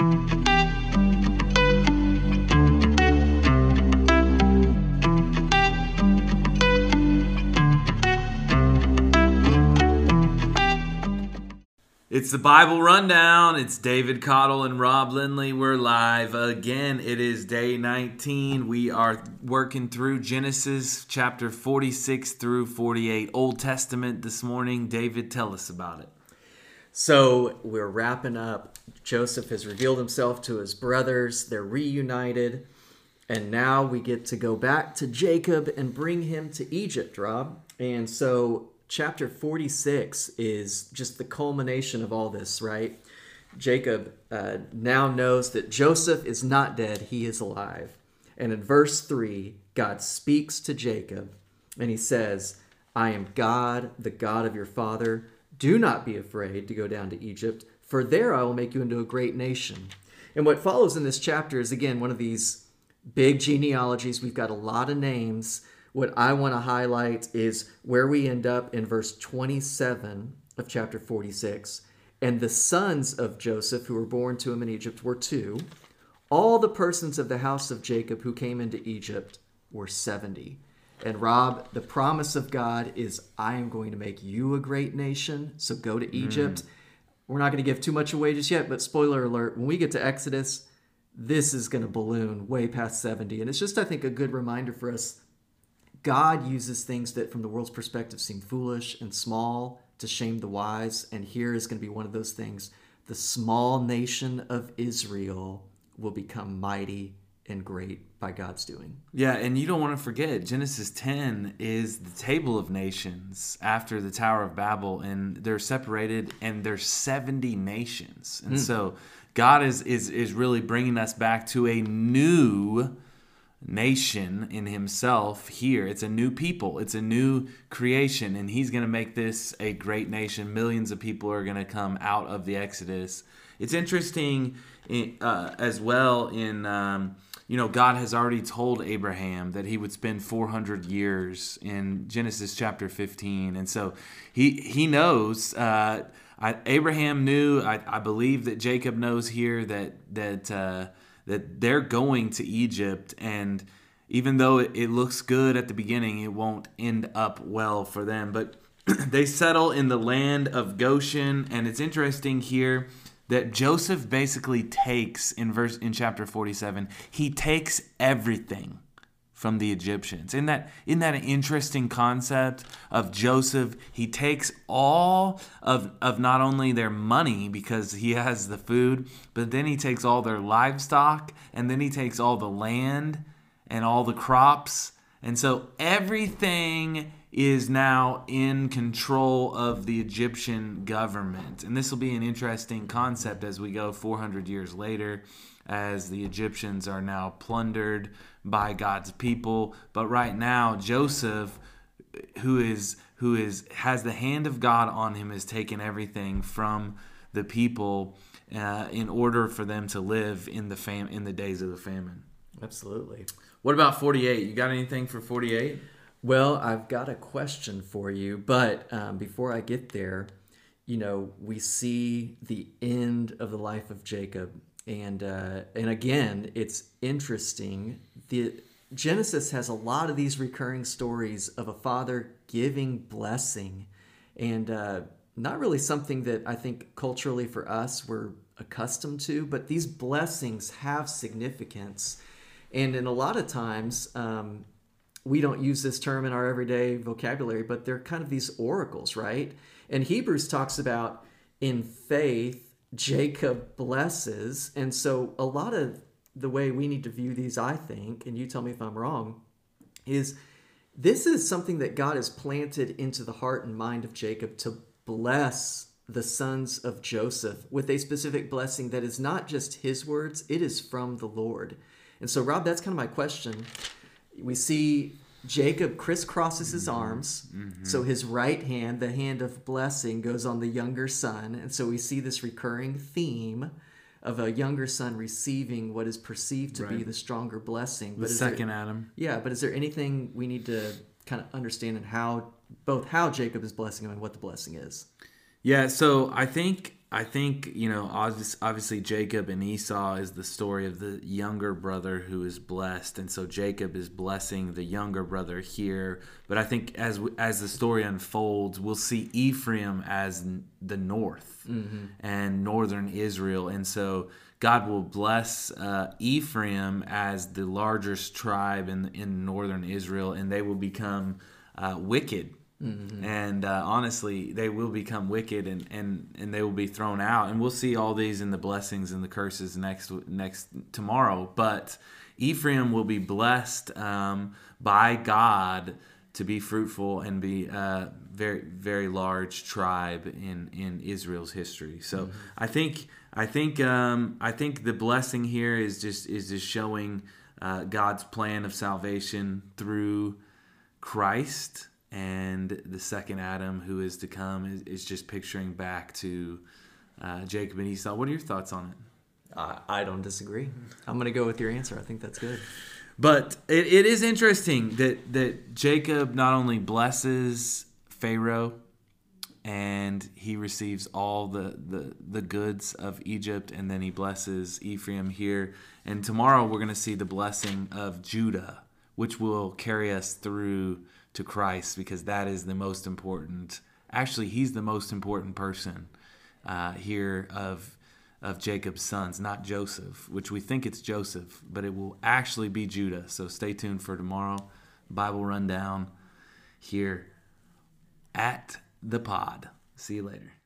It's the Bible Rundown. It's David Cottle and Rob Lindley. We're live again. It is day 19. We are working through Genesis chapter 46 through 48, Old Testament this morning. David, tell us about it. So we're wrapping up. Joseph has revealed himself to his brothers, they're reunited. And now we get to go back to Jacob and bring him to Egypt, Rob. And so chapter 46 is just the culmination of all this, right? Jacob uh, now knows that Joseph is not dead, he is alive. And in verse 3, God speaks to Jacob and he says, I am God, the God of your father. Do not be afraid to go down to Egypt, for there I will make you into a great nation. And what follows in this chapter is, again, one of these big genealogies. We've got a lot of names what I want to highlight is where we end up in verse 27 of chapter 46. And the sons of Joseph who were born to him in Egypt were two. All the persons of the house of Jacob who came into Egypt were 70. And Rob, the promise of God is, I am going to make you a great nation. So go to Egypt. Mm. We're not going to give too much away just yet, but spoiler alert, when we get to Exodus, this is going to balloon way past 70. And it's just, I think, a good reminder for us God uses things that, from the world's perspective, seem foolish and small to shame the wise. And here is going to be one of those things. The small nation of Israel will become mighty and great by God's doing. Yeah, and you don't want to forget Genesis 10 is the table of nations after the Tower of Babel and they're separated and there's 70 nations. And mm. so God is is is really bringing us back to a new nation in himself here. It's a new people, it's a new creation, and he's going to make this a great nation. Millions of people are going to come out of the Exodus. It's interesting uh, as well in. Um, you know, God has already told Abraham that he would spend 400 years in Genesis chapter 15. And so he, he knows, uh, I, Abraham knew, I, I, believe that Jacob knows here that, that, uh, that they're going to Egypt and even though it, it looks good at the beginning, it won't end up well for them. But they settle in the land of Goshen, and it's interesting here that Joseph basically takes in verse in chapter 47, he takes everything from the Egyptians. Isn't that, isn't that interesting concept of Joseph? He takes all of, of not only their money because he has the food, but then he takes all their livestock and then he takes all the land and all the crops. And so everything is now in control of the Egyptian government. And this will be an interesting concept as we go 400 years later, as the Egyptians are now plundered by God's people. But right now, Joseph, who is who is has the hand of God on him, is taking everything from the people uh, in order for them to live in the fam- in the days of the famine. Absolutely. What about 48? You got anything for 48? Well, I've got a question for you, but um, before I get there, you know, we see the end of the life of Jacob, and uh, and again, it's interesting. The Genesis has a lot of these recurring stories of a father giving blessing, and uh, not really something that I think culturally for us we're accustomed to, but these blessings have significance, and in a lot of times. Um, we don't use this term in our everyday vocabulary, but they're kind of these oracles, right? And Hebrews talks about in faith, Jacob blesses. And so a lot of the way we need to view these, I think, and you tell me if I'm wrong, is this is something that God has planted into the heart and mind of Jacob to bless the sons of Joseph with a specific blessing that is not just his words, it is from the Lord. And so, Rob, that's kind of my question we see Jacob crisscrosses his arms. Mm-hmm. So his right hand, the hand of blessing, goes on the younger son. And so we see this recurring theme of a younger son receiving what is perceived to right. be the stronger blessing. The second there, Adam. Yeah, but is there anything we need to kind of understand in how both how Jacob is blessing him and what the blessing is? Yeah, so I think I think you know obviously Jacob and Esau is the story of the younger brother who is blessed, and so Jacob is blessing the younger brother here. But I think as as the story unfolds, we'll see Ephraim as the north and northern Israel, and so God will bless uh, Ephraim as the largest tribe in in northern Israel, and they will become uh, wicked and uh, honestly they will become wicked and, and and they will be thrown out. And we'll see all these in the blessings and the curses next next tomorrow. But ephraim will be blessed um, by god to be fruitful and be a very very large tribe in in israel's history. So i think i think um, i think the blessing here is just is just showing uh, god's plan of salvation through Christ and the second Adam who is to come is, is just picturing back to uh, Jacob and Esau. What are your thoughts on it? I, I don't disagree. I'm gonna go with your answer. I think that's good. But it, it is interesting that, that Jacob not only blesses Pharaoh and he receives all the, the, the goods of Egypt, and then he blesses Ephraim here. And tomorrow we're going to see the blessing of Judah, which will carry us through to Christ because that is the most important. Actually, he's the most important person uh, here of of Jacob's sons, not Joseph, which we think it's Joseph, but it will actually be Judah. So stay tuned for tomorrow. Bible rundown here at the pod. See you later.